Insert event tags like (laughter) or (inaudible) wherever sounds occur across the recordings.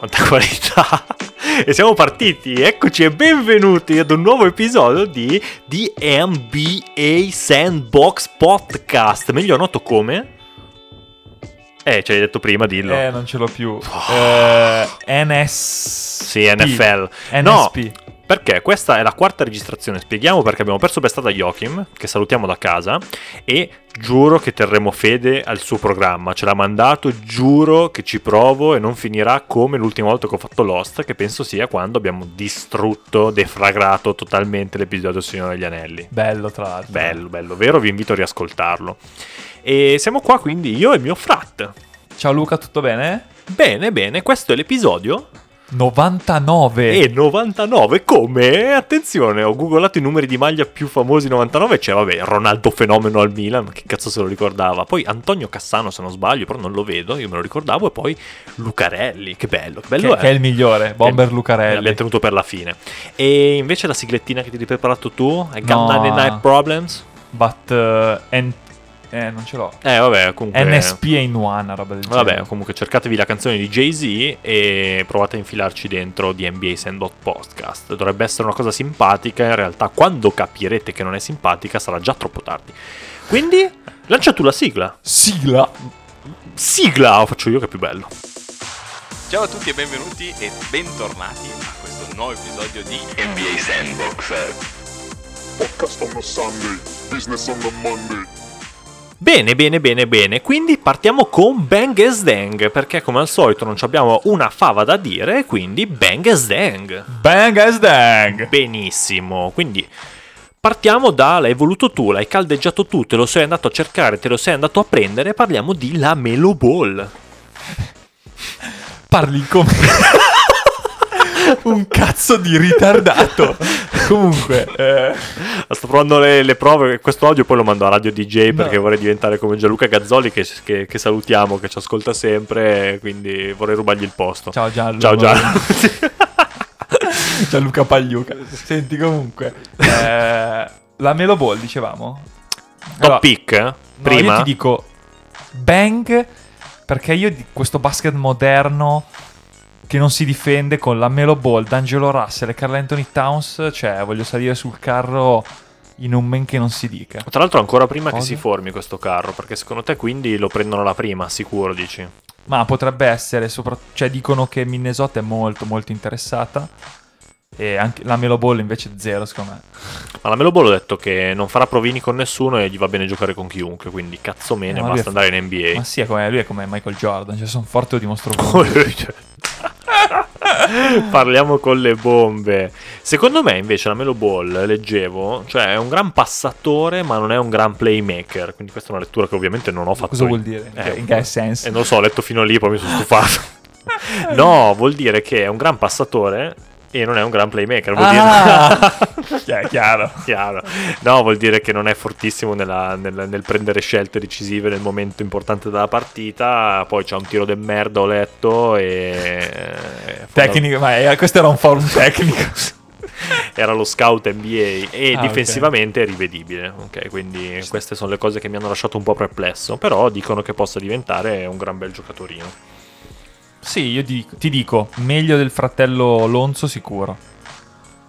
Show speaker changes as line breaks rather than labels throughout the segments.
quanta qualità! (laughs) e siamo partiti, eccoci e benvenuti ad un nuovo episodio di The NBA Sandbox Podcast, meglio noto come... Eh, ce l'hai detto prima, dillo.
Eh, non ce l'ho più. Eh, NS...
Sì, NFL. No, perché questa è la quarta registrazione. Spieghiamo perché abbiamo perso per strada Joachim, che salutiamo da casa, e giuro che terremo fede al suo programma. Ce l'ha mandato, giuro che ci provo e non finirà come l'ultima volta che ho fatto Lost, che penso sia quando abbiamo distrutto, defragrato totalmente l'episodio Signore degli Anelli.
Bello, tra l'altro.
Bello, bello, vero? Vi invito a riascoltarlo. E siamo qua quindi io e il mio frat.
Ciao Luca, tutto bene?
Bene, bene, questo è l'episodio
99
e 99 come? Attenzione, ho googolato i numeri di maglia più famosi 99 c'è vabbè Ronaldo fenomeno al Milan, che cazzo se lo ricordava. Poi Antonio Cassano se non sbaglio, però non lo vedo, io me lo ricordavo e poi Lucarelli, che bello, che bello
che, è. Che è il migliore, Bomber che, Lucarelli.
L'abbiamo tenuto per la fine. E invece la siglettina che ti hai preparato tu, got no, 99 Problems.
But uh, and eh, non ce l'ho.
Eh, vabbè, comunque.
NSP in one, roba del
vabbè, genere. comunque cercatevi la canzone di Jay-Z e provate a infilarci dentro di NBA Sandbox Podcast. Dovrebbe essere una cosa simpatica. In realtà, quando capirete che non è simpatica, sarà già troppo tardi. Quindi, lancia tu la sigla.
Sigla?
Sigla, lo faccio io che è più bello.
Ciao a tutti e benvenuti e bentornati a questo nuovo episodio di NBA Sandbox.
Podcast on a Sunday, business on a Monday.
Bene, bene, bene, bene. Quindi partiamo con Bang as Dang, perché come al solito non abbiamo una fava da dire, quindi Bang as Dang.
Bang as Dang.
Benissimo. Quindi partiamo da l'hai voluto tu, l'hai caldeggiato tu, te lo sei andato a cercare, te lo sei andato a prendere, parliamo di la Melo Ball.
Parli come (laughs) un cazzo di ritardato. (laughs) Comunque, (laughs) eh...
sto provando le, le, prove. Questo audio poi lo mando a Radio DJ perché no. vorrei diventare come Gianluca Gazzoli, che, che, che, salutiamo, che ci ascolta sempre. Quindi vorrei rubargli il posto.
Ciao Gianluca.
Ciao Gianluca. (laughs)
Gianluca Pagliuca. Senti, comunque, eh, la Melo Ball, dicevamo.
Top allora, pick? Eh? Prima.
No, io ti dico Bang perché io di questo basket moderno che non si difende con la Melo Ball, D'Angelo Russell e Carl Anthony Towns, cioè voglio salire sul carro in un men che non si dica.
Tra l'altro ancora prima Cosa? che si formi questo carro, perché secondo te quindi lo prendono la prima, sicuro dici?
Ma potrebbe essere, sopra... cioè dicono che Minnesota è molto molto interessata e anche la Melo Ball invece zero secondo me.
Ma la Melo Ball ha detto che non farà provini con nessuno e gli va bene giocare con chiunque, quindi cazzo mene, eh, basta andare in NBA.
Ma sì, è come, lui è come Michael Jordan, cioè sono forte o dimostro (laughs) (laughs)
Parliamo con le bombe. Secondo me, invece, la Melo Ball, leggevo, cioè è un gran passatore, ma non è un gran playmaker. Quindi, questa è una lettura che ovviamente non ho fatto.
Cosa vuol dire?
Eh,
in che senso?
Eh, non lo so, ho letto fino lì, poi mi sono stufato. (laughs) no, vuol dire che è un gran passatore, e non è un gran playmaker, vuol
ah, dire... (laughs) chiaro. (laughs)
chiaro. No, vuol dire che non è fortissimo nella, nel, nel, prendere scelte decisive nel momento importante della partita. Poi c'ha un tiro de merda, ho letto. E...
Tecnico, ma è, questo era un forum tecnico. (laughs)
era lo scout NBA e ah, difensivamente okay. è rivedibile. Ok, quindi queste sono le cose che mi hanno lasciato un po' perplesso. Però dicono che possa diventare un gran bel giocatorino.
Sì, io ti, ti dico, meglio del fratello Lonzo sicuro.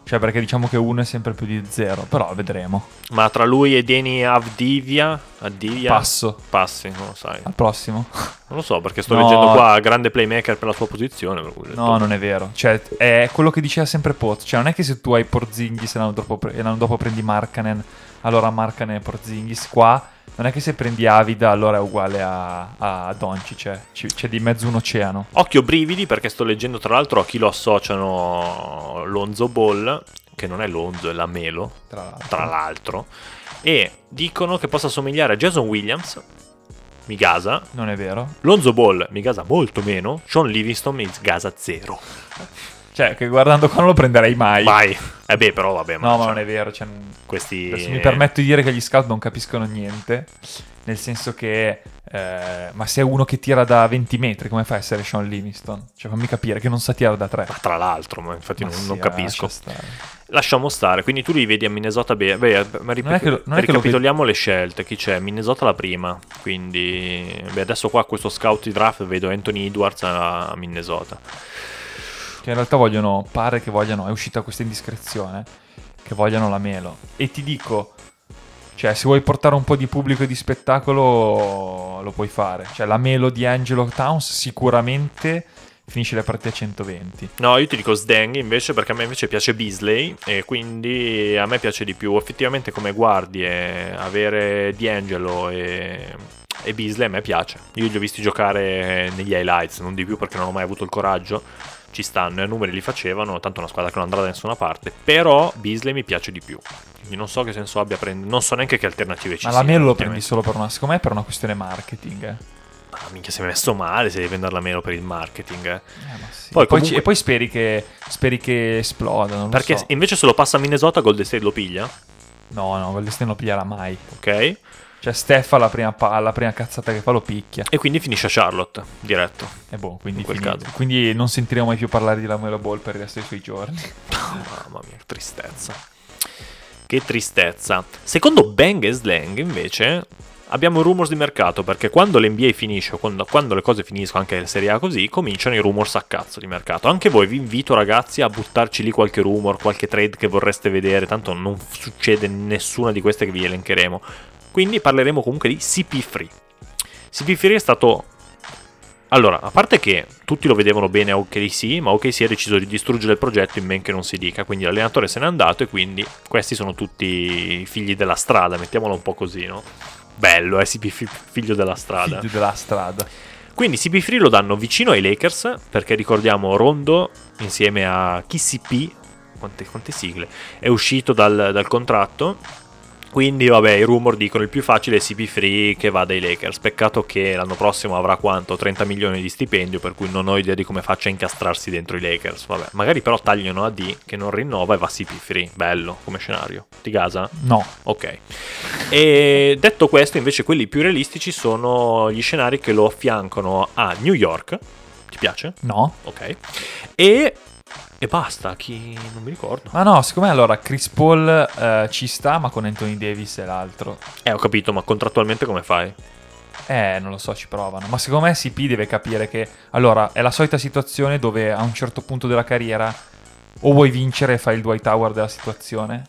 Cioè, perché diciamo che uno è sempre più di zero, però vedremo.
Ma tra lui e Deni Avdivia, Avdivia
Passo.
Passi, non lo sai.
Al prossimo.
Non lo so, perché sto no. leggendo qua grande playmaker per la sua posizione.
no, non è vero. Cioè, è quello che diceva sempre Pot. Cioè, non è che se tu hai Porzingis e l'anno dopo, e l'anno dopo prendi Markanen, allora Markanen e Porzingis qua non è che se prendi Avida allora è uguale a, a Doncic, cioè, c'è di mezzo un oceano.
Occhio brividi perché sto leggendo tra l'altro a chi lo associano Lonzo Ball, che non è Lonzo, è la Melo, tra l'altro. Tra l'altro. E dicono che possa somigliare a Jason Williams, mi gasa.
Non è vero.
Lonzo Ball mi gasa molto meno, Sean Livingston mi gasa zero. (laughs)
Cioè, che guardando qua non lo prenderei mai.
Mai. Eh beh, però vabbè.
Ma no, ma non è vero. Cioè,
questi...
Adesso mi permetto di dire che gli scout non capiscono niente. Nel senso che... Eh, ma se è uno che tira da 20 metri, come fa a essere Sean Livingston? Cioè, fammi capire che non sa tirare da 3.
Ma tra l'altro, ma infatti ma non, sì, non capisco. Stare. Lasciamo stare. Quindi tu li vedi a Minnesota. Beh, beh ma rip- non è che lo, non ricapitoliamo le scelte. Chi c'è? Minnesota la prima. Quindi, beh, adesso qua questo scout di draft vedo Anthony Edwards a Minnesota.
Che in realtà vogliono, pare che vogliano, è uscita questa indiscrezione, che vogliano la Melo. E ti dico, cioè se vuoi portare un po' di pubblico e di spettacolo lo puoi fare. Cioè la Melo di Angelo Towns sicuramente finisce le partite a 120.
No, io ti dico Sdeng invece perché a me invece piace Beasley e quindi a me piace di più. Effettivamente come guardie avere D'Angelo e, e Beasley a me piace. Io li ho visti giocare negli highlights, non di più perché non ho mai avuto il coraggio. Ci stanno, i numeri li facevano, tanto una squadra che non andrà da nessuna parte. Però Beasley mi piace di più. Quindi non so che senso abbia prendere. Non so neanche che alternative ci
Ma
siano.
la Melo lo prendi solo per una, secondo me è per una questione marketing. Eh.
Ah, minchia, sei messo male se devi prendere la meno per il marketing. eh.
Eh, ma sì.
Poi
e, poi,
comunque-
ci- e poi speri che, speri che esploda.
Perché
so.
invece se lo passa a Minnesota, Golden State lo piglia.
No, no, Golden State non lo piglierà mai.
Ok.
Cioè, Steph alla prima, alla prima cazzata che fa lo picchia.
E quindi finisce a Charlotte, diretto.
E boh, quindi,
In quel
fini-
caso.
quindi non sentiremo mai più parlare di Lamelo Ball per il resto dei suoi giorni. (laughs)
Mamma mia, che tristezza. Che tristezza. Secondo Bang e Slang, invece, abbiamo rumors di mercato, perché quando l'NBA finisce, quando, quando le cose finiscono, anche la Serie A così, cominciano i rumors a cazzo di mercato. Anche voi vi invito, ragazzi, a buttarci lì qualche rumor, qualche trade che vorreste vedere, tanto non succede nessuna di queste che vi elencheremo. Quindi parleremo comunque di CP Free. CP Free è stato allora, a parte che tutti lo vedevano bene a OKC, ma OKC ha deciso di distruggere il progetto in men che non si dica, quindi l'allenatore se n'è andato e quindi questi sono tutti figli della strada, mettiamolo un po' così, no? Bello, eh, CP fi- figlio della strada.
Figlio della strada.
Quindi CP Free lo danno vicino ai Lakers, perché ricordiamo Rondo insieme a KCP, quante, quante sigle, è uscito dal, dal contratto. Quindi vabbè, i rumor dicono il più facile è CP Free che va dai Lakers. Peccato che l'anno prossimo avrà quanto? 30 milioni di stipendio, per cui non ho idea di come faccia a incastrarsi dentro i Lakers. Vabbè, magari però tagliano AD che non rinnova e va CP Free. Bello come scenario. Ti gasa?
No.
Ok. E detto questo, invece, quelli più realistici sono gli scenari che lo affiancano a New York. Ti piace?
No.
Ok. E. E basta, chi. non mi ricordo.
Ma no, secondo me allora Chris Paul eh, ci sta, ma con Anthony Davis e l'altro.
Eh, ho capito, ma contrattualmente come fai?
Eh, non lo so, ci provano. Ma secondo me CP deve capire che... Allora, è la solita situazione dove a un certo punto della carriera o vuoi vincere e fai il Dwight Howard della situazione,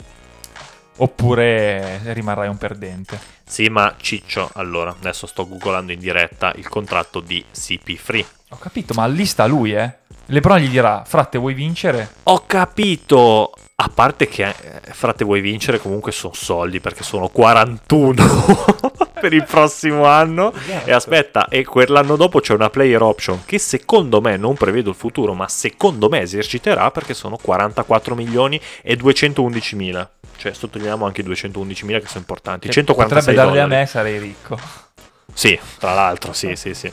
oppure rimarrai un perdente.
Sì, ma Ciccio, allora, adesso sto googolando in diretta il contratto di CP Free.
Ho capito, ma lì sta lui, eh. LeBron gli dirà, frate, vuoi vincere?
Ho capito. A parte che, eh, frate, vuoi vincere, comunque sono soldi perché sono 41 (laughs) per il prossimo anno. E aspetta, e quell'anno dopo c'è una player option che secondo me, non prevedo il futuro, ma secondo me eserciterà perché sono 44 milioni e 211 mila. Cioè, sottolineiamo anche i 211 mila che sono importanti.
Che
146
Potrebbe darli a me, sarei ricco.
Sì, tra l'altro, sì, sì, sì.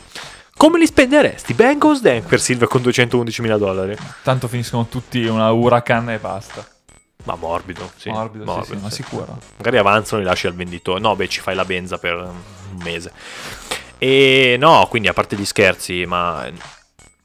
Come li spenderesti? Bengals per Silver con 211 mila dollari?
Tanto finiscono tutti una Huracan e basta.
Ma morbido, sì.
morbido, sì, sì, ma sicuro.
Magari avanzano e li lasci al venditore. No, beh, ci fai la benza per un mese. E no, quindi a parte gli scherzi, ma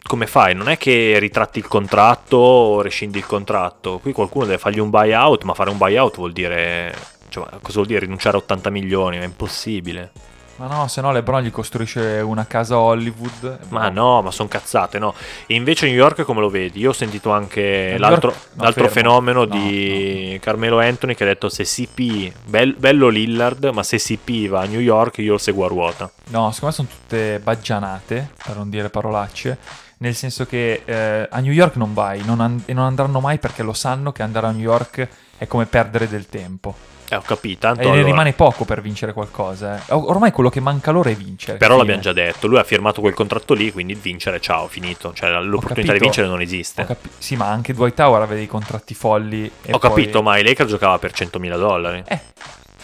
come fai? Non è che ritratti il contratto o rescindi il contratto. Qui qualcuno deve fargli un buyout, ma fare un buyout vuol dire... Cioè, cosa vuol dire rinunciare a 80 milioni? È impossibile.
Ma no, se no LeBron gli costruisce una casa a Hollywood.
Ma no, ma sono cazzate, no. E invece New York come lo vedi? Io ho sentito anche l'altro,
York- no,
l'altro fenomeno
No,
di Carmelo Anthony che ha detto se CP, bel- bello Lillard, ma se CP va a New York io lo seguo a ruota.
No, secondo me sono tutte baggianate, per non dire parolacce. Nel senso che eh, a New York non vai non an- e non andranno mai perché lo sanno che andare a New York è come perdere del tempo.
Eh, ho capito, tanto
e ne
allora-
rimane poco per vincere qualcosa. eh. Or- Ormai quello che manca loro è vincere.
Però
Fine.
l'abbiamo già detto, lui ha firmato quel contratto lì, quindi vincere, ciao, finito. Cioè l'opportunità di vincere non esiste.
capi- sì, ma anche Dwight Howard aveva dei contratti folli.
Ho
poi-
capito, ma i Lakers giocava per 100.000 dollari.
Eh,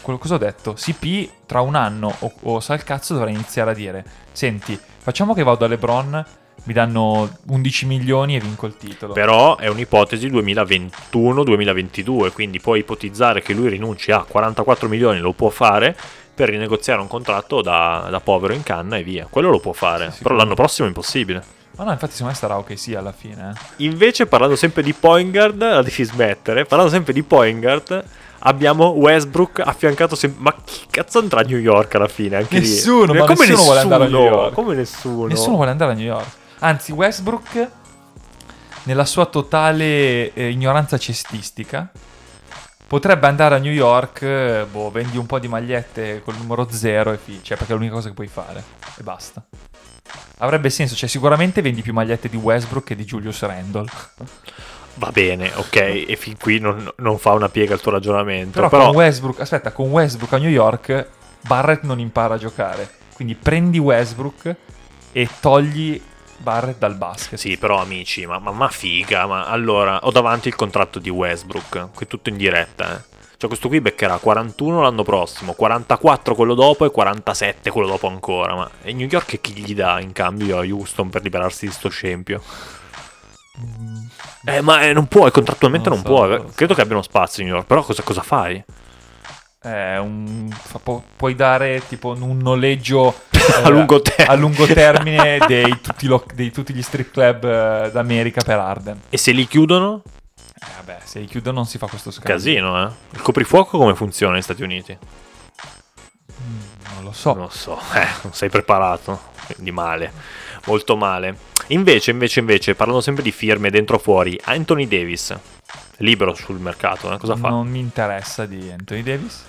quello cosa ho detto. CP tra un anno o, o sa il cazzo dovrà iniziare a dire: Senti, facciamo che vado a LeBron, mi danno 11 milioni e vinco il titolo.
Però è un'ipotesi 2021-2022, quindi puoi ipotizzare che lui rinunci a 44 milioni, lo può fare per rinegoziare un contratto da, da povero in canna e via. Quello lo può fare,
Sì,
però l'anno prossimo è impossibile.
Ma no, infatti, secondo me starà ok sì alla fine. eh.
Invece, parlando sempre di point guard, la devi smettere. Parlando sempre di point guard, abbiamo Westbrook affiancato sempre. Ma chi cazzo andrà a New York alla fine? Anche lì?
Nessuno, ma
come
nessuno vuole andare a New
nessuno?
York.
Come nessuno?
Nessuno vuole andare a New York. Anzi, Westbrook nella sua totale eh, ignoranza cestistica, potrebbe andare a New York, eh, boh, vendi un po' di magliette col numero 0 e fi- cioè perché è l'unica cosa che puoi fare e basta. Avrebbe senso, cioè sicuramente vendi più magliette di Westbrook che di Julius Randle.
Va bene, ok, e fin qui non, non fa una piega il tuo ragionamento.
Però,
Però,
con Westbrook, aspetta, con Westbrook a New York Barrett non impara a giocare. Quindi prendi Westbrook e togli Barrett dal basket.
Sì, però amici, ma, ma, ma figa, ma allora ho davanti il contratto di Westbrook, qui tutto in diretta, eh. Cioè questo qui beccherà 41 l'anno prossimo, 44 quello dopo e 47 quello dopo ancora, ma e New York chi gli dà in cambio a Houston per liberarsi di sto scempio? Eh, ma eh, non può, contrattualmente
Non
non,
so, lo so.
credo che abbiano spazio in New York, però cosa, cosa fai?
Un- pu- puoi dare tipo un noleggio (laughs)
A lungo termine.
a lungo termine dei, tutti lo- dei tutti gli strip club eh, d'America per Arden.
E se li chiudono?
Eh, vabbè, se li chiudo non si fa questo scambio.
Casino, eh. Il coprifuoco come funziona negli Stati Uniti?
Mm, Non lo so.
Non so, eh, non sei preparato, quindi male, molto male. Invece, invece, invece, parlando sempre di firme dentro o fuori, Anthony Davis, libero sul mercato, eh, cosa fa?
Non mi interessa di Anthony Davis.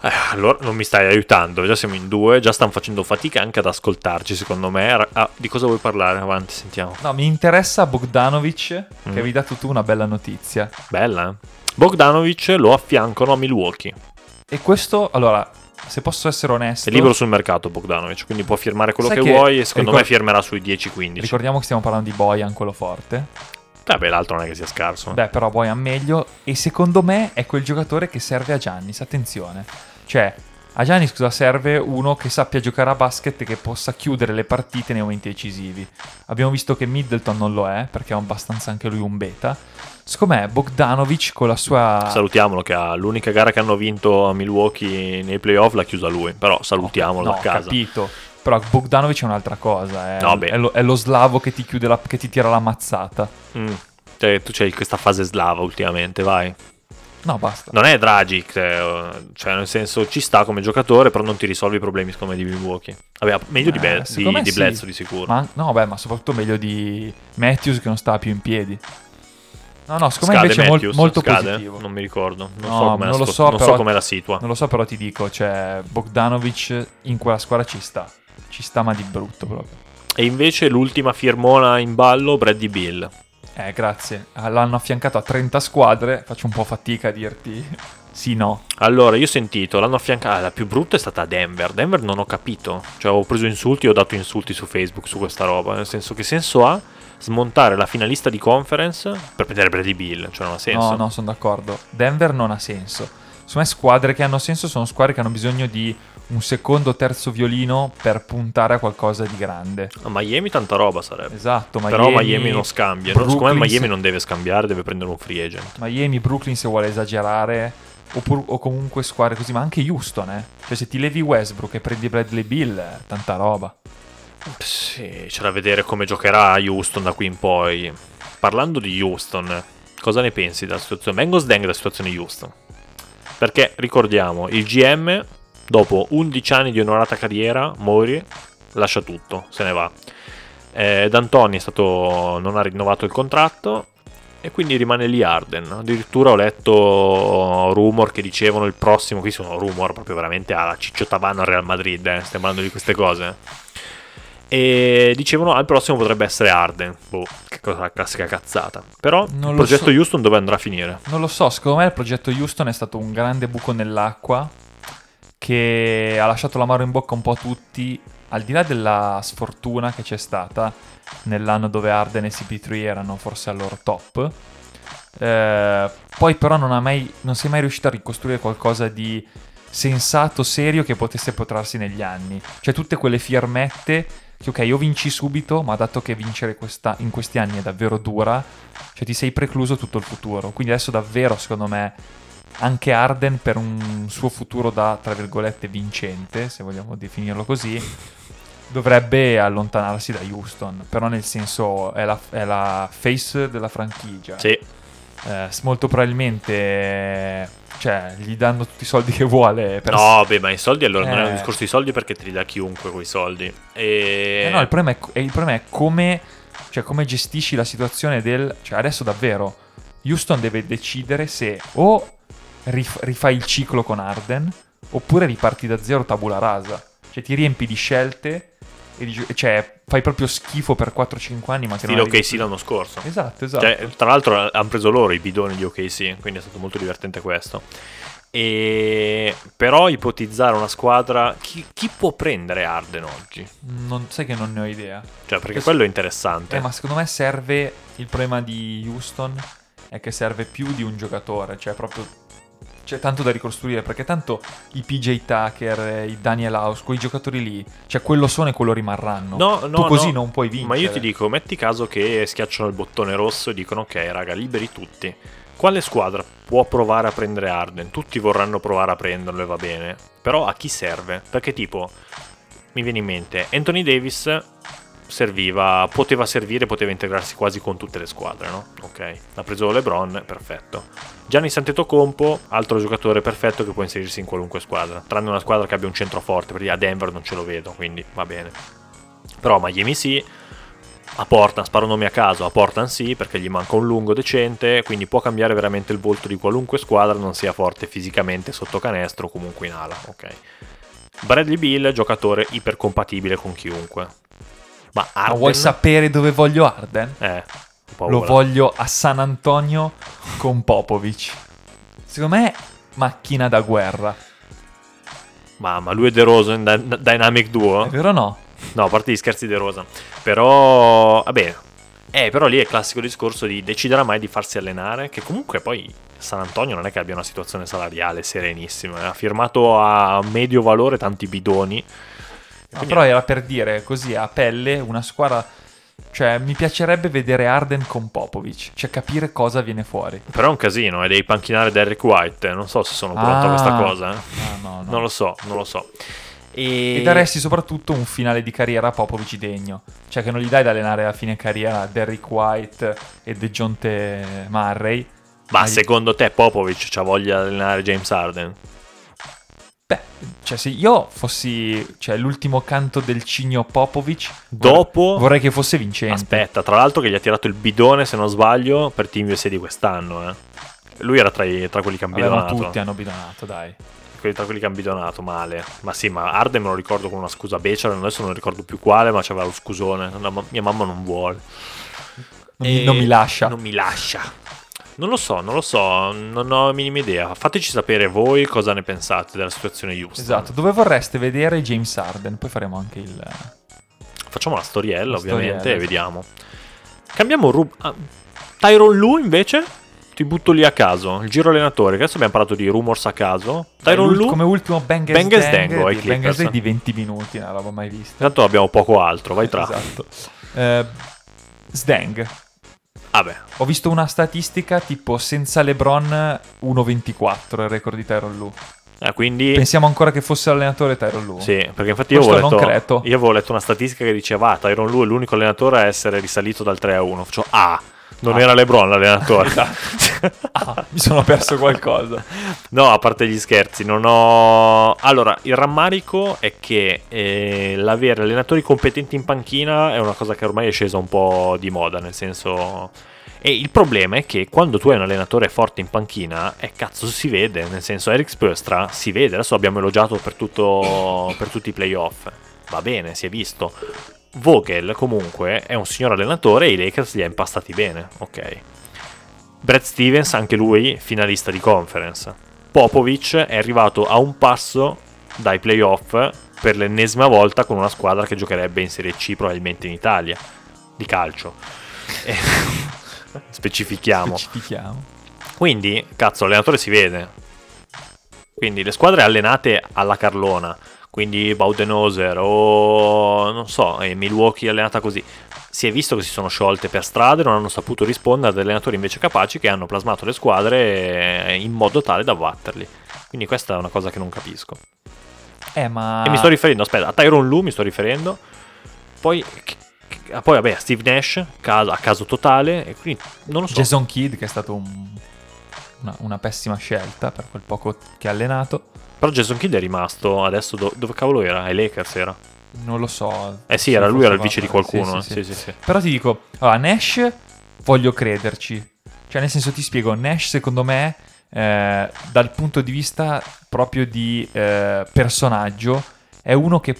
Eh, allora non mi stai aiutando, già siamo in due, già stanno facendo fatica anche ad ascoltarci secondo me. Ah, di cosa vuoi parlare? Avanti, sentiamo.
No, mi interessa Bogdanovic,
Mm.
che avevi dato tu una bella notizia.
Bella, eh? Bogdanovic lo affiancano a Milwaukee,
E questo, allora, se posso essere onesto...
è libero sul mercato Bogdanovic, quindi può firmare quello che,
che-
vuoi e secondo
ricor-
me firmerà sui 10-15.
Ricordiamo che stiamo parlando di Bojan, quello forte.
Vabbè, l'altro non è che sia scarso. eh.
Beh, però Bojan meglio. E secondo me è quel giocatore che serve a Giannis. Attenzione. Cioè, a Giannis cosa serve? Uno che sappia giocare a basket e che possa chiudere le partite nei momenti decisivi. Abbiamo visto che Middleton non lo è, perché è abbastanza anche lui un beta. Secondo me Bogdanovic con la sua...
Salutiamolo che ha l'unica gara che hanno vinto a Milwaukee nei playoff l'ha chiusa lui, però salutiamolo
no,
da
ho
casa.
capito. Però Bogdanovic è un'altra cosa. È,
No, beh.
è lo, è lo slavo che ti chiude la, che ti tira la mazzata.
Mm. Cioè, tu c'hai questa fase slava ultimamente, vai.
No, basta.
Non è Dragic, eh, cioè nel senso ci sta come giocatore, però non ti risolvi i problemi come di Milwaukee. Vabbè, meglio di,
Eh,
Be-
secondo
di, di
sì.
Bledsoe di sicuro.
Ma, no, beh, ma soprattutto meglio di Matthews che non stava più in piedi. No, no, secondo me invece è mol- molto
scade?
positivo.
Non mi ricordo, non
No,
so come
non
la,
so,
non so come la situa.
Non lo so, però ti dico, cioè, Bogdanovic in quella squadra ci sta. Ci sta, ma di brutto proprio.
E invece l'ultima firmona in ballo, Brady Bill.
Eh, grazie. L'hanno affiancato a 30 squadre. Faccio un po' fatica a dirti (laughs) sì, no.
Allora, io ho sentito, l'hanno affiancata, ah, la più brutta è stata Denver. Denver non ho capito, cioè ho preso insulti ho dato insulti su Facebook su questa roba, nel senso che senso ha smontare la finalista di conference per prendere Brady Bill, cioè non ha senso.
No, no, sono d'accordo. Denver non ha senso. Secondo me squadre che hanno senso sono squadre che hanno bisogno di un secondo o terzo violino per puntare a qualcosa di grande.
A Miami tanta roba sarebbe.
Esatto, Miami,
Però Miami non scambia. No, Secondo me
Brooklyn
Miami
se-
non deve scambiare, deve prendere un free agent.
Miami, Brooklyn se vuole esagerare, oppure- o comunque squadre così, ma anche Houston, eh. Cioè se ti levi Westbrook e prendi Bradley Bill, eh, tanta roba.
Sì, c'è da vedere come giocherà Houston da qui in poi. Parlando di Houston, cosa ne pensi della situazione? Vengo sdeng della situazione Houston. Perché ricordiamo, il GM, dopo 11 anni di onorata carriera, Mori, lascia tutto, se ne va. Eh, D'Antoni è stato, non ha rinnovato il contratto e quindi rimane lì Arden. Addirittura ho letto rumor che dicevano il prossimo, qui sono rumor proprio veramente alla Ciccio Tavano al Real Madrid, eh, stiamo parlando di queste cose. E dicevano al prossimo potrebbe essere Arden. Boh, che cosa la classica cazzata. Però
Non
il progetto
so.
Houston dove andrà a finire?
Non lo so, secondo me il progetto Houston è stato un grande buco nell'acqua che ha lasciato l'amaro in bocca un po' a tutti, al di là della sfortuna che c'è stata nell'anno dove Arden e CP3 erano forse al loro top. Eh, poi però non, ha mai, non si è mai riuscito a ricostruire qualcosa di sensato, serio che potesse potrarsi negli anni. Cioè tutte quelle firmette che ok, io vinci subito, ma dato che vincere questa- in questi anni è davvero dura, cioè ti sei precluso tutto il futuro. Quindi adesso davvero, secondo me, anche Arden per un suo futuro da, tra virgolette, vincente, se vogliamo definirlo così, dovrebbe allontanarsi da Houston. Però nel senso è la, è la face della franchigia.
Sì,
Eh, molto probabilmente, cioè, gli danno tutti i soldi che vuole.
No, beh, ma i soldi allora non è un
Eh.
discorso di soldi perché te li dà chiunque quei soldi. E...
Eh no, il problema, è, il problema è come cioè come gestisci la situazione del... Cioè adesso davvero Houston deve decidere se o rif- rifai il ciclo con Arden oppure riparti da zero tabula rasa. Cioè ti riempi di scelte e di, cioè fai proprio schifo per 4-5 anni ma che
Stile OKC l'anno scorso.
Esatto, esatto.
Cioè, tra l'altro hanno preso loro i bidoni di OKC, quindi è stato molto divertente questo. E però ipotizzare una squadra chi, chi può prendere Arden oggi?
Non sai che non ne ho idea.
Cioè, perché
Che-
quello è interessante.
Eh, ma secondo me serve il problema di Houston è che serve più di un giocatore, cioè proprio c'è tanto da ricostruire perché tanto i PJ Tucker, i Daniel House, quei giocatori lì, cioè quello sono e quello rimarranno.
No, no,
tu così
no.
non puoi vincere.
Ma io ti dico, metti caso che schiacciano il bottone rosso e dicono ok raga, liberi tutti. Quale squadra può provare a prendere Arden? Tutti vorranno provare a prenderlo e va bene. Però a chi serve? Perché tipo, mi viene in mente, Anthony Davis serviva, poteva servire, poteva integrarsi quasi con tutte le squadre, no? Ok, ha preso LeBron, perfetto. Gianni Santetocompo, altro giocatore perfetto che può inserirsi in qualunque squadra, tranne una squadra che abbia un centro forte, perché a Denver non ce lo vedo, quindi va bene. Però Miami sì, a Portland, sparo nomi a caso, a Portland sì, perché gli manca un lungo decente, quindi può cambiare veramente il volto di qualunque squadra, non sia forte fisicamente sotto canestro o comunque in ala, ok. Bradley Bill, giocatore ipercompatibile con chiunque. Ma
Ma vuoi sapere dove voglio Arden?
Eh.
Lo voglio a San Antonio con Popovic. Secondo me macchina da guerra.
Ma, ma lui e De Rosa in dy- Dynamic Duo?
È vero o no?
No, a parte gli scherzi De Rosa. Però, vabbè. Eh, però lì è il classico discorso di deciderà mai di farsi allenare, che comunque poi San Antonio non è che abbia una situazione salariale serenissima. eh. Ha firmato a medio valore tanti bidoni.
No, però era per dire così a pelle una squadra. Cioè, mi piacerebbe vedere Arden con Popovic, cioè capire cosa viene fuori.
Però è un casino, e devi panchinare Derrick White. eh. Non so se sono pronto a questa
Ah.
cosa. eh.
Ah, no, no.
Non lo so, non lo so. E,
E daresti soprattutto un finale di carriera a Popovic degno. Cioè, che non gli dai da allenare a fine carriera Derrick White e DeJounte Murray.
Ma
Ma gli-
secondo te Popovic c'ha voglia di allenare James Harden?
Beh, cioè, se io fossi cioè, l'ultimo canto del cigno Popovic,
Dopo...
vorrei che fosse vincente.
Aspetta, tra l'altro che gli ha tirato il bidone, se non sbaglio, per Team USA di quest'anno. Eh. Lui era tra, i- tra quelli che hanno
Vabbè,
bidonato.
tutti hanno bidonato, dai.
Quelli- tra quelli che hanno bidonato male. Ma sì, ma Arden me lo ricordo con una scusa becera, adesso non ricordo più quale, ma c'aveva lo scusone. No, ma mia mamma non vuole.
Non, mi, non mi lascia.
Non mi lascia. Non lo so, non lo so, non ho la minima idea. Fateci sapere voi cosa ne pensate della situazione Houston.
Esatto, dove vorreste vedere James Harden? Poi faremo anche il...
Facciamo la storiella,
La
ovviamente,
storiella,
e vediamo. Cambiamo Rub... ah, Tyron Lu, invece? Ti butto lì a caso. Il giro allenatore, che adesso abbiamo parlato di rumors a caso. Tyron Lu...
Come ultimo Bengals,
Bengals
Dang,
Dango ai
di-
Clippers.
Bengals di 20 minuti, non l'avevo mai vista.
Intanto abbiamo poco altro, vai tra.
Esatto. Eh, Sdang.
Vabbè,
Ho visto una statistica tipo senza LeBron 1.24 il record di Tyron Lu.
eh, quindi...
Pensiamo ancora che fosse l'allenatore Tyron Lu?
Sì, perché infatti io
Questo
avevo, letto, io avevo letto una statistica che diceva ah, Tyron Lu è l'unico allenatore a essere risalito dal 3 a 1. Faccio ah, non
Ah.
era LeBron l'allenatore. (laughs)
Ah, mi sono perso qualcosa.
No, a parte gli scherzi, non ho... Allora, il rammarico è che eh, l'avere allenatori competenti in panchina è una cosa che ormai è scesa un po' di moda, nel senso... E il problema è che quando tu hai un allenatore forte in panchina, eh, cazzo, si vede, nel senso Eric Spolstra si vede, adesso abbiamo elogiato per, tutto, per tutti i playoff, va bene, si è visto. Vogel comunque è un signor allenatore e i Lakers li ha impastati bene, ok. Brad Stevens, anche lui finalista di conference. Popovic è arrivato a un passo dai playoff per l'ennesima volta con una squadra che giocherebbe in Serie C probabilmente in Italia di calcio. E- (laughs) Specifichiamo.
Specifichiamo.
Quindi, cazzo, l'allenatore si vede. Quindi le squadre allenate alla Carlona, quindi Baudenhoser o non so, eh, Milwaukee allenata così, si è visto che si sono sciolte per strada e non hanno saputo rispondere ad allenatori invece capaci che hanno plasmato le squadre eh, in modo tale da batterli. Quindi questa è una cosa che non capisco.
Eh, ma...
E mi sto riferendo, aspetta, a Tyron Lu mi sto riferendo. Poi, poi vabbè, a Steve Nash, caso- a caso totale. E quindi non lo so.
Jason Kidd, che è stato un- una, una pessima scelta per quel poco che ha allenato.
Però Jason Kidd è rimasto adesso do- dove cavolo era? Ai Lakers era.
Non lo so.
Eh sì, era lui, era il vice di qualcuno.
sì, sì,
Sì,
sì.
sì, sì.
Però ti dico, allora, Nash voglio crederci. Cioè, nel senso, ti spiego, Nash secondo me, eh, dal punto di vista proprio di eh, personaggio, è uno che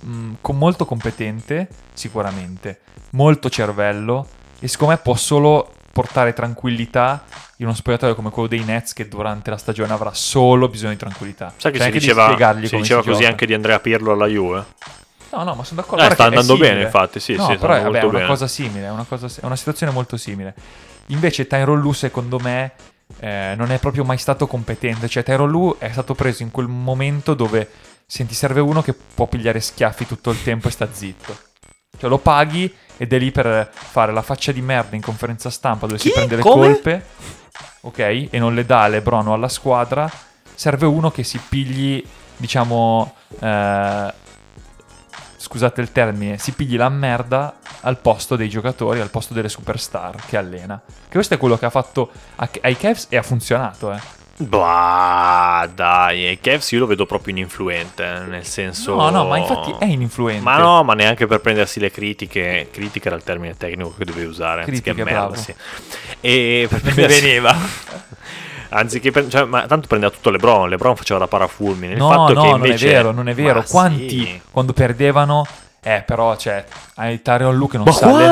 mh, con molto competente, sicuramente, molto cervello, e secondo me può solo portare tranquillità in uno spogliatoio come quello dei Nets che durante la stagione avrà solo bisogno di tranquillità.
Sai che
Cioè,
si
di
diceva,
spiegargli
si diceva
si
così
gioca.
anche di Andrea Pirlo alla Juve?
No, no, ma sono d'accordo.
Eh, sta andando bene, infatti, sì,
no,
sì,
però è, vabbè, è una cosa simile, è una, cosa- è una situazione molto simile. Invece Tyron Lu, secondo me, eh, non è proprio mai stato competente. Cioè, Tyron Lu è stato preso in quel momento dove, senti, serve uno che può pigliare schiaffi tutto il tempo e sta zitto. Cioè, lo paghi ed è lì per fare la faccia di merda in conferenza stampa dove si
Chi?
prende le
Come?
colpe, ok? E non le dà a LeBron o alla squadra. Serve uno che si pigli, diciamo... eh, scusate il termine, si pigli la merda al posto dei giocatori, al posto delle superstar che allena. Che questo è quello che ha fatto ai Cavs e ha funzionato, eh.
Bah, dai, e Cavs io lo vedo proprio ininfluente, nel senso...
No, no, ma infatti è ininfluente.
Ma no, ma neanche per prendersi le critiche. Critica era il termine tecnico che dovevi usare.
Critiche,
anziché merda, sì. E per
Mi
prendersi-
veniva. (laughs)
Anziché pre- cioè, ma tanto prendeva tutto LeBron. LeBron faceva da parafulmine. Il
no,
fatto
no,
che
non
invece...
è vero, non è vero.
Ma
Quanti
sì.
quando perdevano eh, però, cioè, hai Tyron Lu che non
Ma
sa
quando?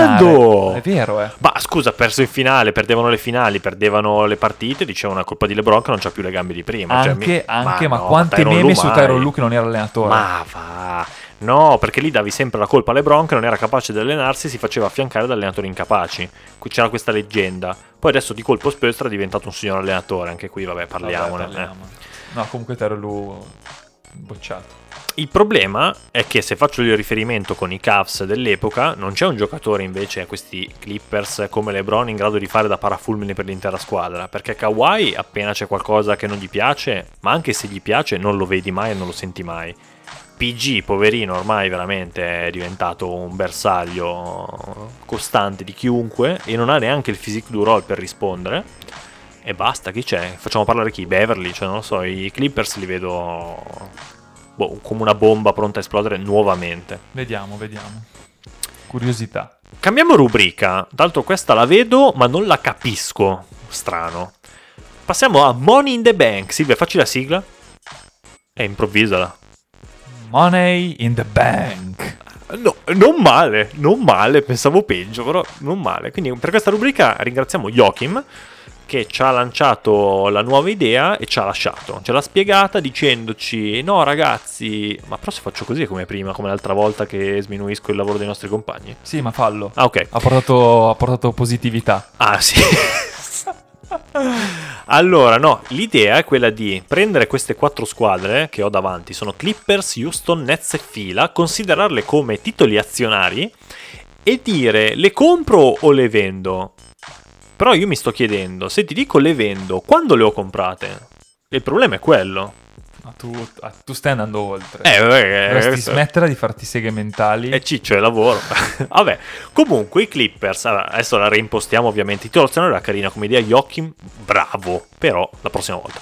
allenare. È vero, eh.
Ma scusa, ha perso in finale, perdevano le finali, perdevano le partite, dicevano una colpa di LeBron che non c'ha più le gambe di prima. Cioè,
Anche,
mi-
anche, ma,
no,
quante meme
Lue
su. Tyron Lu che non era allenatore.
Ma va. No, perché lì davi sempre la colpa a LeBron che non era capace di allenarsi e si faceva affiancare da allenatori incapaci. Qui C'era questa leggenda. Poi adesso di colpo Spolstra è diventato un signor allenatore, anche qui vabbè parliamone.
Vabbè,
eh.
parliamo. No, comunque Tyron Lu bocciato.
Il problema è che se faccio il riferimento con i Cavs dell'epoca, non c'è un giocatore invece a questi Clippers come LeBron in grado di fare da parafulmine per l'intera squadra, perché Kawhi appena c'è qualcosa che non gli piace, ma anche se gli piace non lo vedi mai e non lo senti mai. PG, poverino, ormai veramente è diventato un bersaglio costante di chiunque e non ha neanche il physique du role per rispondere. E basta, chi c'è? Facciamo parlare chi? Beverly, cioè non lo so, i Clippers li vedo boh, come una bomba pronta a esplodere nuovamente.
Vediamo, vediamo. Curiosità.
Cambiamo rubrica, d'altro questa la vedo ma non la capisco, strano. Passiamo a Money in the Bank. Silvia, facci la sigla. E improvvisala.
Money in the bank.
No, non male, non male, pensavo peggio, però non male. Quindi per questa rubrica ringraziamo Joachim che ci ha lanciato la nuova idea e ci ha lasciato. Ce l'ha spiegata dicendoci: No, ragazzi, ma però se faccio così come prima, come l'altra volta che sminuisco il lavoro dei nostri compagni.
Sì, ma fallo.
Ah, ok.
Ha portato, ha portato positività.
Ah, sì. allora, no, l'idea è quella di prendere queste quattro squadre che ho davanti, sono Clippers, Houston, Nets e Fila, considerarle come titoli azionari e dire le compro o le vendo. Però io mi sto chiedendo, se ti dico le vendo, quando le ho comprate? Il problema è quello.
Ma tu, ah, tu stai andando oltre.
Eh, vabbè,
Dovresti
questo-
smettere di farti seghe mentali.
E ciccio è lavoro. (laughs) Vabbè, comunque i Clippers, adesso la reimpostiamo ovviamente. Il titolo azionario era carina come idea, Joachim, bravo, però la prossima volta.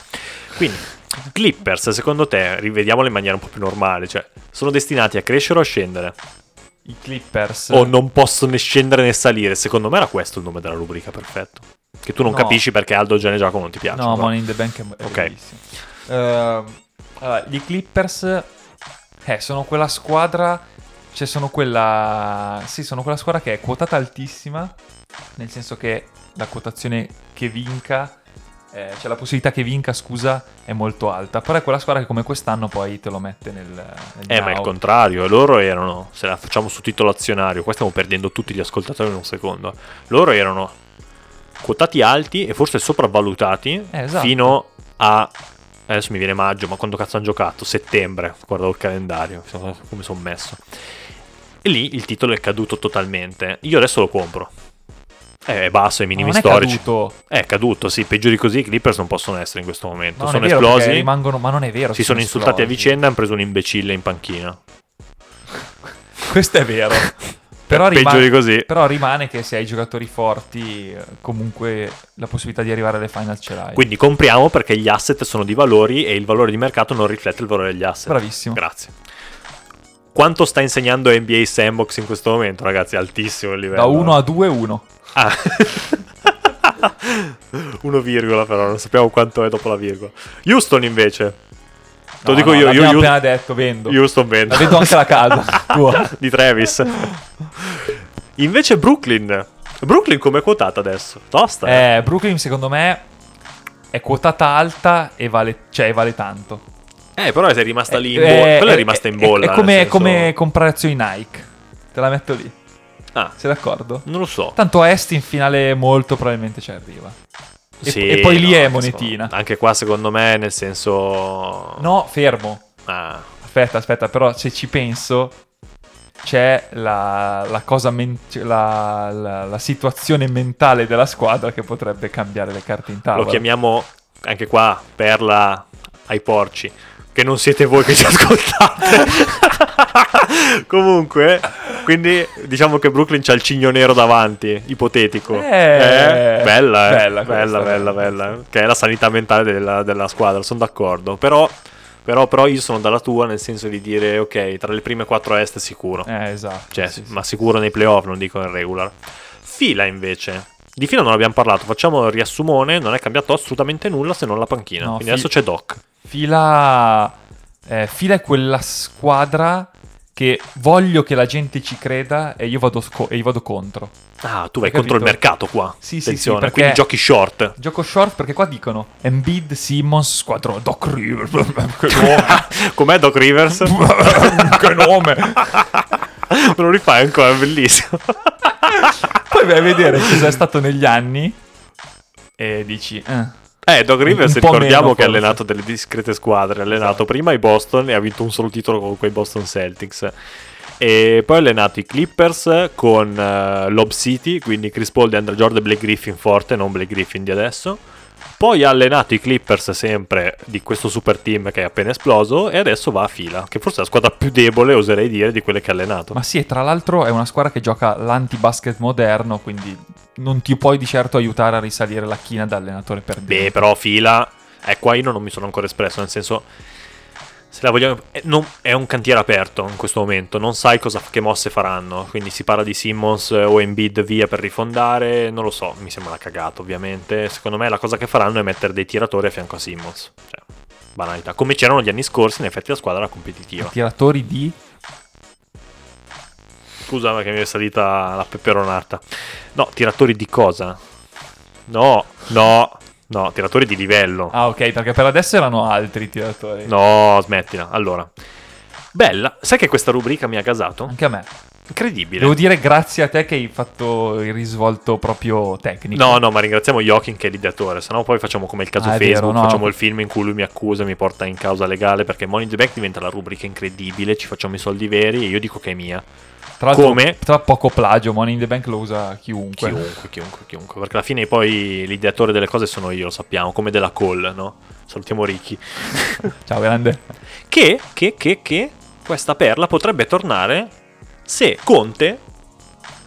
Quindi, Clippers, secondo te, rivediamolo in maniera un po' più normale, cioè, sono destinati a crescere o a scendere?
I Clippers.
O non possono né scendere né salire? Secondo me era questo il nome della rubrica, perfetto. Che tu non
No.
capisci perché Aldo Gianni Giacomo non ti piace.
No, Money in the Bank è,
Ok.
bellissimo. Ehm, allora, gli Clippers eh, sono quella squadra. Cioè, sono quella. Sì, sono quella squadra che è quotata altissima. Nel senso che la quotazione che vinca. Eh, cioè, la possibilità che vinca, scusa, è molto alta. Però è quella squadra che, come quest'anno, poi te lo mette nel. nel
Eh, ma è il
now.
contrario, loro erano, se la facciamo su titolo azionario, qua stiamo perdendo tutti gli ascoltatori in un secondo, loro erano quotati alti e forse sopravvalutati
Eh, esatto.
fino a, adesso mi viene maggio, ma quando cazzo hanno giocato? Settembre, guardo il calendario, come sono messo. E lì il titolo è caduto totalmente, io adesso lo compro. Eh, È basso, ai
Ma
minimi
non è
storici.
caduto.
È caduto, sì, peggio di così i Clippers non possono essere in questo momento.
No, non
sono esplosi,
rimangono, ma non è vero.
si
che
sono insultati a vicenda e hanno preso un imbecille in panchina. (laughs)
Questo è vero. (laughs) Però,
Peggio
rimane-
di così.
però rimane che se hai giocatori forti, comunque la possibilità di arrivare alle final ce l'hai.
Quindi compriamo perché gli asset sono di valori e il valore di mercato non riflette il valore degli asset.
Bravissimo.
Grazie. quanto sta insegnando NBA Sandbox in questo momento, ragazzi? Altissimo il livello.
Da 1 a 2, 1.
Ah. (laughs) 1 virgola però, non sappiamo quanto è dopo la virgola. Houston invece. Te lo
No,
dico
no,
io, io, Houston-
appena detto, vendo.
Houston vendo.
La vedo anche la casa (laughs) tua.
di Travis. Invece Brooklyn. Brooklyn come è quotata adesso? Tosta. eh?
Eh, Brooklyn secondo me è quotata alta e vale, cioè, vale tanto.
Eh, però sei rimasta lì in
Eh,
bolla. Quella è
eh,
rimasta in
è-
bolla.
È, come,
senso-
come comprare azioni Nike. Te la metto lì.
Ah,
Sei d'accordo?
non lo so.
Tanto Est in finale molto probabilmente ci arriva. E,
Sì,
e poi lì
no,
è monetina.
secondo- Anche qua secondo me nel senso...
No, fermo.
Ah,
Aspetta, aspetta, però se ci penso c'è la, la cosa men- cioè la, la- la situazione mentale della squadra che potrebbe cambiare le carte in tavola.
lo chiamiamo anche qua perla ai porci. Che non siete voi che ci (laughs) ascoltate. (laughs) Comunque, quindi diciamo che Brooklyn c'ha il cigno nero davanti, ipotetico.
Eh,
bella, eh.
bella
bella,
questa,
bella,
bella.
bella, eh. Che è la sanità mentale della, della squadra, sono d'accordo. Però, però, però io sono dalla tua nel senso di dire, ok, tra le prime quattro est sicuro.
Eh, esatto.
Cioè,
sì, sì.
ma sicuro nei playoff, non dico in regular. Fila invece. Di fila non abbiamo parlato, facciamo il riassumone, non è cambiato assolutamente nulla se non la panchina.
No,
Quindi
fi-
adesso c'è Doc.
Fila, eh, Fila è quella squadra che voglio che la gente ci creda e io vado, sco- e io vado contro.
Ah, tu vai contro il mercato qua.
Sì, sì, sì, perché-
quindi giochi short.
Gioco short perché qua dicono Embiid, Simmons, squadra Doc Rivers. (laughs) che nome!
Com'è Doc Rivers? (laughs)
che nome! (laughs)
Me lo rifai ancora, è bellissimo.
Poi vai a vedere cosa è stato negli anni e dici... eh.
Eh, Doc Rivers ricordiamo che ha allenato delle discrete squadre. Ha allenato prima i Boston e ha vinto un solo titolo con quei Boston Celtics. E poi ha allenato i Clippers con eh, Lob City, quindi Chris Paul, DeAndre Jordan e Blake Griffin forte, non Blake Griffin di adesso. Poi ha allenato i Clippers sempre di questo super team che è appena esploso e adesso va a fila, che forse è la squadra più debole, oserei dire, di quelle che ha allenato.
Ma sì, e tra l'altro è una squadra che gioca l'anti-basket moderno, quindi non ti puoi di certo aiutare a risalire la china da allenatore per
Beh, però fila. Eh, qua io non mi sono ancora espresso, nel senso. Se la vogliamo. eh, non- è un cantiere aperto in questo momento, non sai cosa, che mosse faranno. Quindi si parla di Simmons o Embiid via per rifondare. Non lo so, mi sembra una cagata, ovviamente. Secondo me la cosa che faranno è mettere dei tiratori a fianco a Simmons. Cioè, banalità. Come c'erano gli anni scorsi, in effetti la squadra era competitiva.
Tiratori di...
Scusa ma che mi è salita la peperonata. No, tiratori di cosa? No, no, no, tiratori di livello.
Ah ok, perché per adesso erano altri tiratori.
No, smettila. Allora, bella. Sai che questa rubrica mi ha gasato?
Anche a me.
Incredibile.
Devo dire grazie a te che hai fatto il risvolto proprio tecnico.
No, no, ma ringraziamo Joachim che è l'ideatore, sennò poi facciamo come il caso
Ah,
Facebook,
vero, no.
facciamo il film in cui lui mi accusa e mi porta in causa legale perché Money in the Bank diventa la rubrica incredibile, ci facciamo i soldi veri e io dico che è mia.
Tra l'altro,
come?
Tra poco plagio, Money in the Bank lo usa chiunque.
Chiunque, chiunque, chiunque, perché alla fine poi l'ideatore delle cose sono io, lo sappiamo, come della call, no? Salutiamo Ricky. (laughs)
Ciao grande.
che, che, che, che questa perla potrebbe tornare se Conte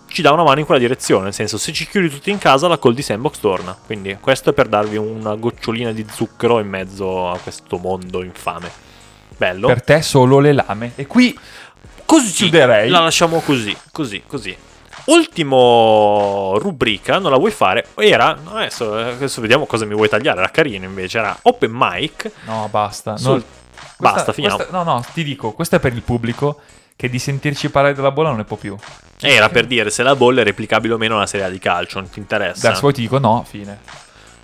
ci dà una mano in quella direzione. Nel senso, se ci chiudi tutti in casa, la call di Sandbox torna. Quindi, questo è per darvi una gocciolina di zucchero in mezzo a questo mondo infame. Bello.
Per te solo le lame. E qui
così
chiuderei.
La lasciamo così, così, così. Ultimo rubrica, non la vuoi fare? Era, adesso, adesso vediamo cosa mi vuoi tagliare. Era carino invece. Era Open Mic.
No, basta.
Sul-
Non-
Basta, finiamo.
questa- no, no, ti dico, questo è per il pubblico che di sentirci parlare della bolla non ne può più.
Era per dire se la bolla è replicabile o meno alla Serie A di calcio. Non ti interessa?
Adesso poi ti dico no, fine.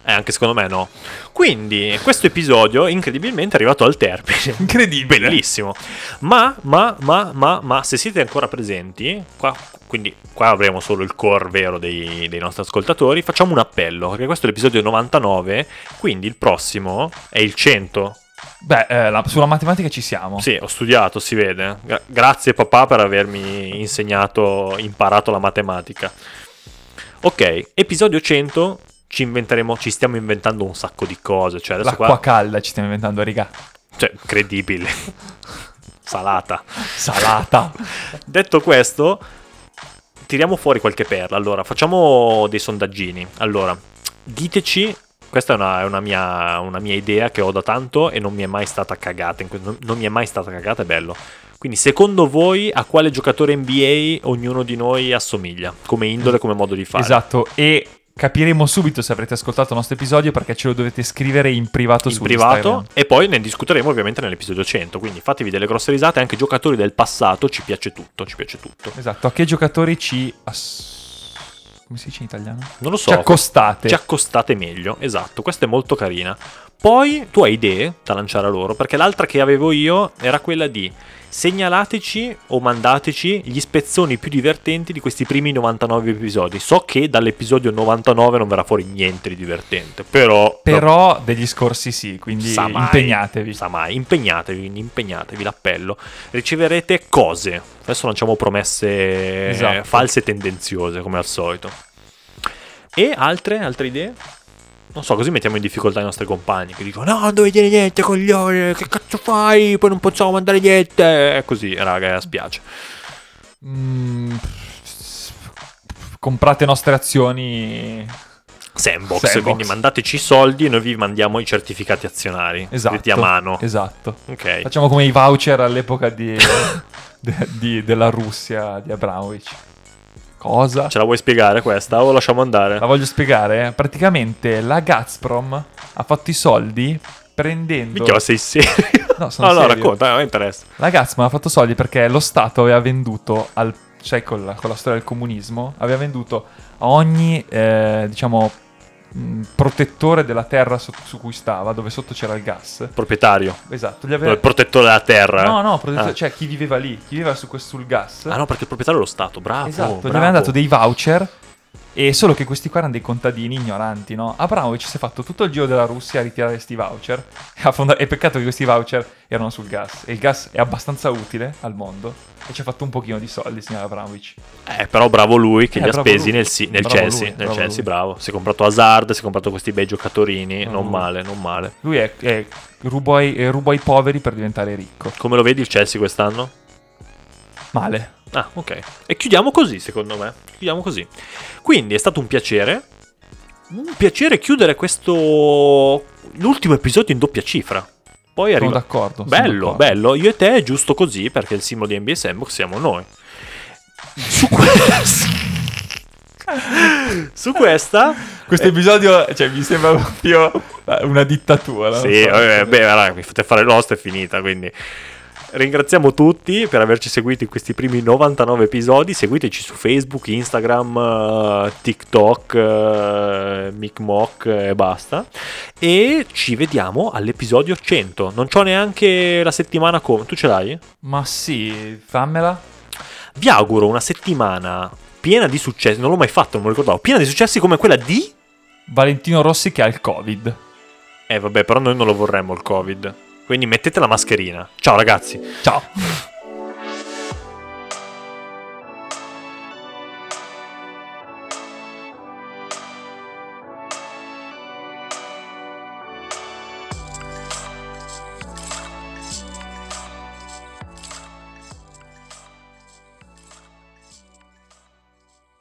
Eh, anche secondo me no. Quindi, questo episodio incredibilmente è arrivato al termine.
Incredibile.
Bellissimo. Ma, ma, ma, ma, ma, se siete ancora presenti, qua, quindi qua avremo solo il core vero dei, dei nostri ascoltatori, facciamo un appello, perché questo è l'episodio 99, quindi il prossimo è il 100.
Beh, eh, la- sulla matematica ci siamo.
Sì, ho studiato, si vede. Gra- grazie papà per avermi insegnato, imparato la matematica. Ok, episodio 100, ci inventeremo, ci stiamo inventando un sacco di cose, cioè adesso
L'acqua
qua,
calda ci stiamo inventando, raga.
cioè, incredibile. (laughs) Salata.
Salata.
Detto questo, tiriamo fuori qualche perla. Allora, facciamo dei sondaggini. Allora, diteci. Questa è, una, è una mia, una mia idea che ho da tanto e non mi è mai stata cagata. non mi è mai stata cagata, è bello. Quindi secondo voi a quale giocatore NBA ognuno di noi assomiglia? Come indole, come modo di fare?
Esatto, e capiremo subito se avrete ascoltato il nostro episodio perché ce lo dovete scrivere in privato
in
su
privato
Instagram.
e poi ne discuteremo ovviamente nell'episodio 100 quindi fatevi delle grosse risate anche giocatori del passato ci piace tutto ci piace tutto
Esatto, a che giocatori ci... ass- come si dice in italiano?
non lo so
Ci accostate.
ci accostate meglio esatto questa è molto carina poi tu hai idee da lanciare a loro perché l'altra che avevo io era quella di segnalateci o mandateci gli spezzoni più divertenti di questi primi 99 episodi so che dall'episodio 99 non verrà fuori niente di divertente però
Però degli scorsi sì, quindi
Sa mai,
impegnatevi.
Sa mai, impegnatevi, impegnatevi, l'appello. Riceverete cose. Adesso lanciamo promesse
Esatto.
eh, false e tendenziose, come al solito. E altre, altre idee? Non so, così mettiamo in difficoltà i nostri compagni che dicono no, non dovete dire niente, coglione, che cazzo fai? Poi non possiamo mandare niente. E così, raga, spiace.
Mm, comprate nostre azioni.
Sandbox,
Sandbox.
quindi mandateci i soldi e noi vi mandiamo i certificati azionari.
Esatto.
A mano.
Esatto.
Ok.
Facciamo come i voucher all'epoca di, (laughs) de- di- della Russia di Abramovich. Cosa?
Ce la vuoi spiegare questa o lasciamo andare?
La voglio spiegare. Praticamente la Gazprom ha fatto i soldi prendendo...
Minchia, ma sei serio?
No, sono
no, no,
serio.
racconta, mi interessa.
La Gazprom ha fatto soldi perché lo Stato aveva venduto al... Cioè, con la, con la storia del comunismo, aveva venduto a ogni, eh, diciamo, mh, protettore della terra so- su cui stava, dove sotto c'era il gas.
Proprietario.
Esatto, gli aveva...
Il protettore della terra.
No, no, protettore-
Ah.
cioè chi viveva lì, chi viveva su sul gas.
Ah no, perché il proprietario è lo Stato, bravo.
Esatto,
bravo.
gli avevano dato dei voucher. E solo che questi qua erano dei contadini ignoranti, no? Abramovic si è fatto tutto il giro della Russia a ritirare questi voucher. (laughs) E, fonda- e peccato che questi voucher erano sul gas. E il gas è abbastanza utile al mondo. E ci ha fatto un pochino di soldi, signor Abramovic.
Eh, però bravo lui che
Eh,
li ha spesi
lui.
nel, si- nel Chelsea.
lui,
nel
bravo
Chelsea,
lui.
bravo. Si è comprato Hazard, si è comprato questi bei giocatori.
Bravo
non male, non male.
Lui è, è rubo ai poveri per diventare ricco.
Come lo vedi il Chelsea quest'anno?
Male.
Ah, ok. E chiudiamo così, secondo me. Chiudiamo così. Quindi è stato un piacere. Un piacere chiudere questo. L'ultimo episodio in doppia cifra. Poi
Sono
arriva.
d'accordo. sono
Bello,
d'accordo.
bello. Io e te è giusto così perché il simbolo di NBA Sandbox siamo noi. Su (laughs) questa. Su questa.
Questo episodio, cioè, mi sembra proprio una dittatura.
Sì,
so.
vabbè, beh, raga, mi fate fare l'host è finita, quindi ringraziamo tutti per averci seguito in questi primi 99 episodi. Seguiteci su Facebook, Instagram, eh, TikTok, eh, Micmoc e basta. E ci vediamo all'episodio 100. Non c'ho neanche la settimana come. Tu ce l'hai?
Ma sì, fammela.
Vi auguro una settimana piena di successi. Non l'ho mai fatto, non me lo ricordavo. Piena di successi come quella di.
Valentino Rossi che ha il Covid.
Eh, vabbè, però noi non lo vorremmo il Covid. Quindi mettete la mascherina. Ciao ragazzi.
Ciao. (laughs)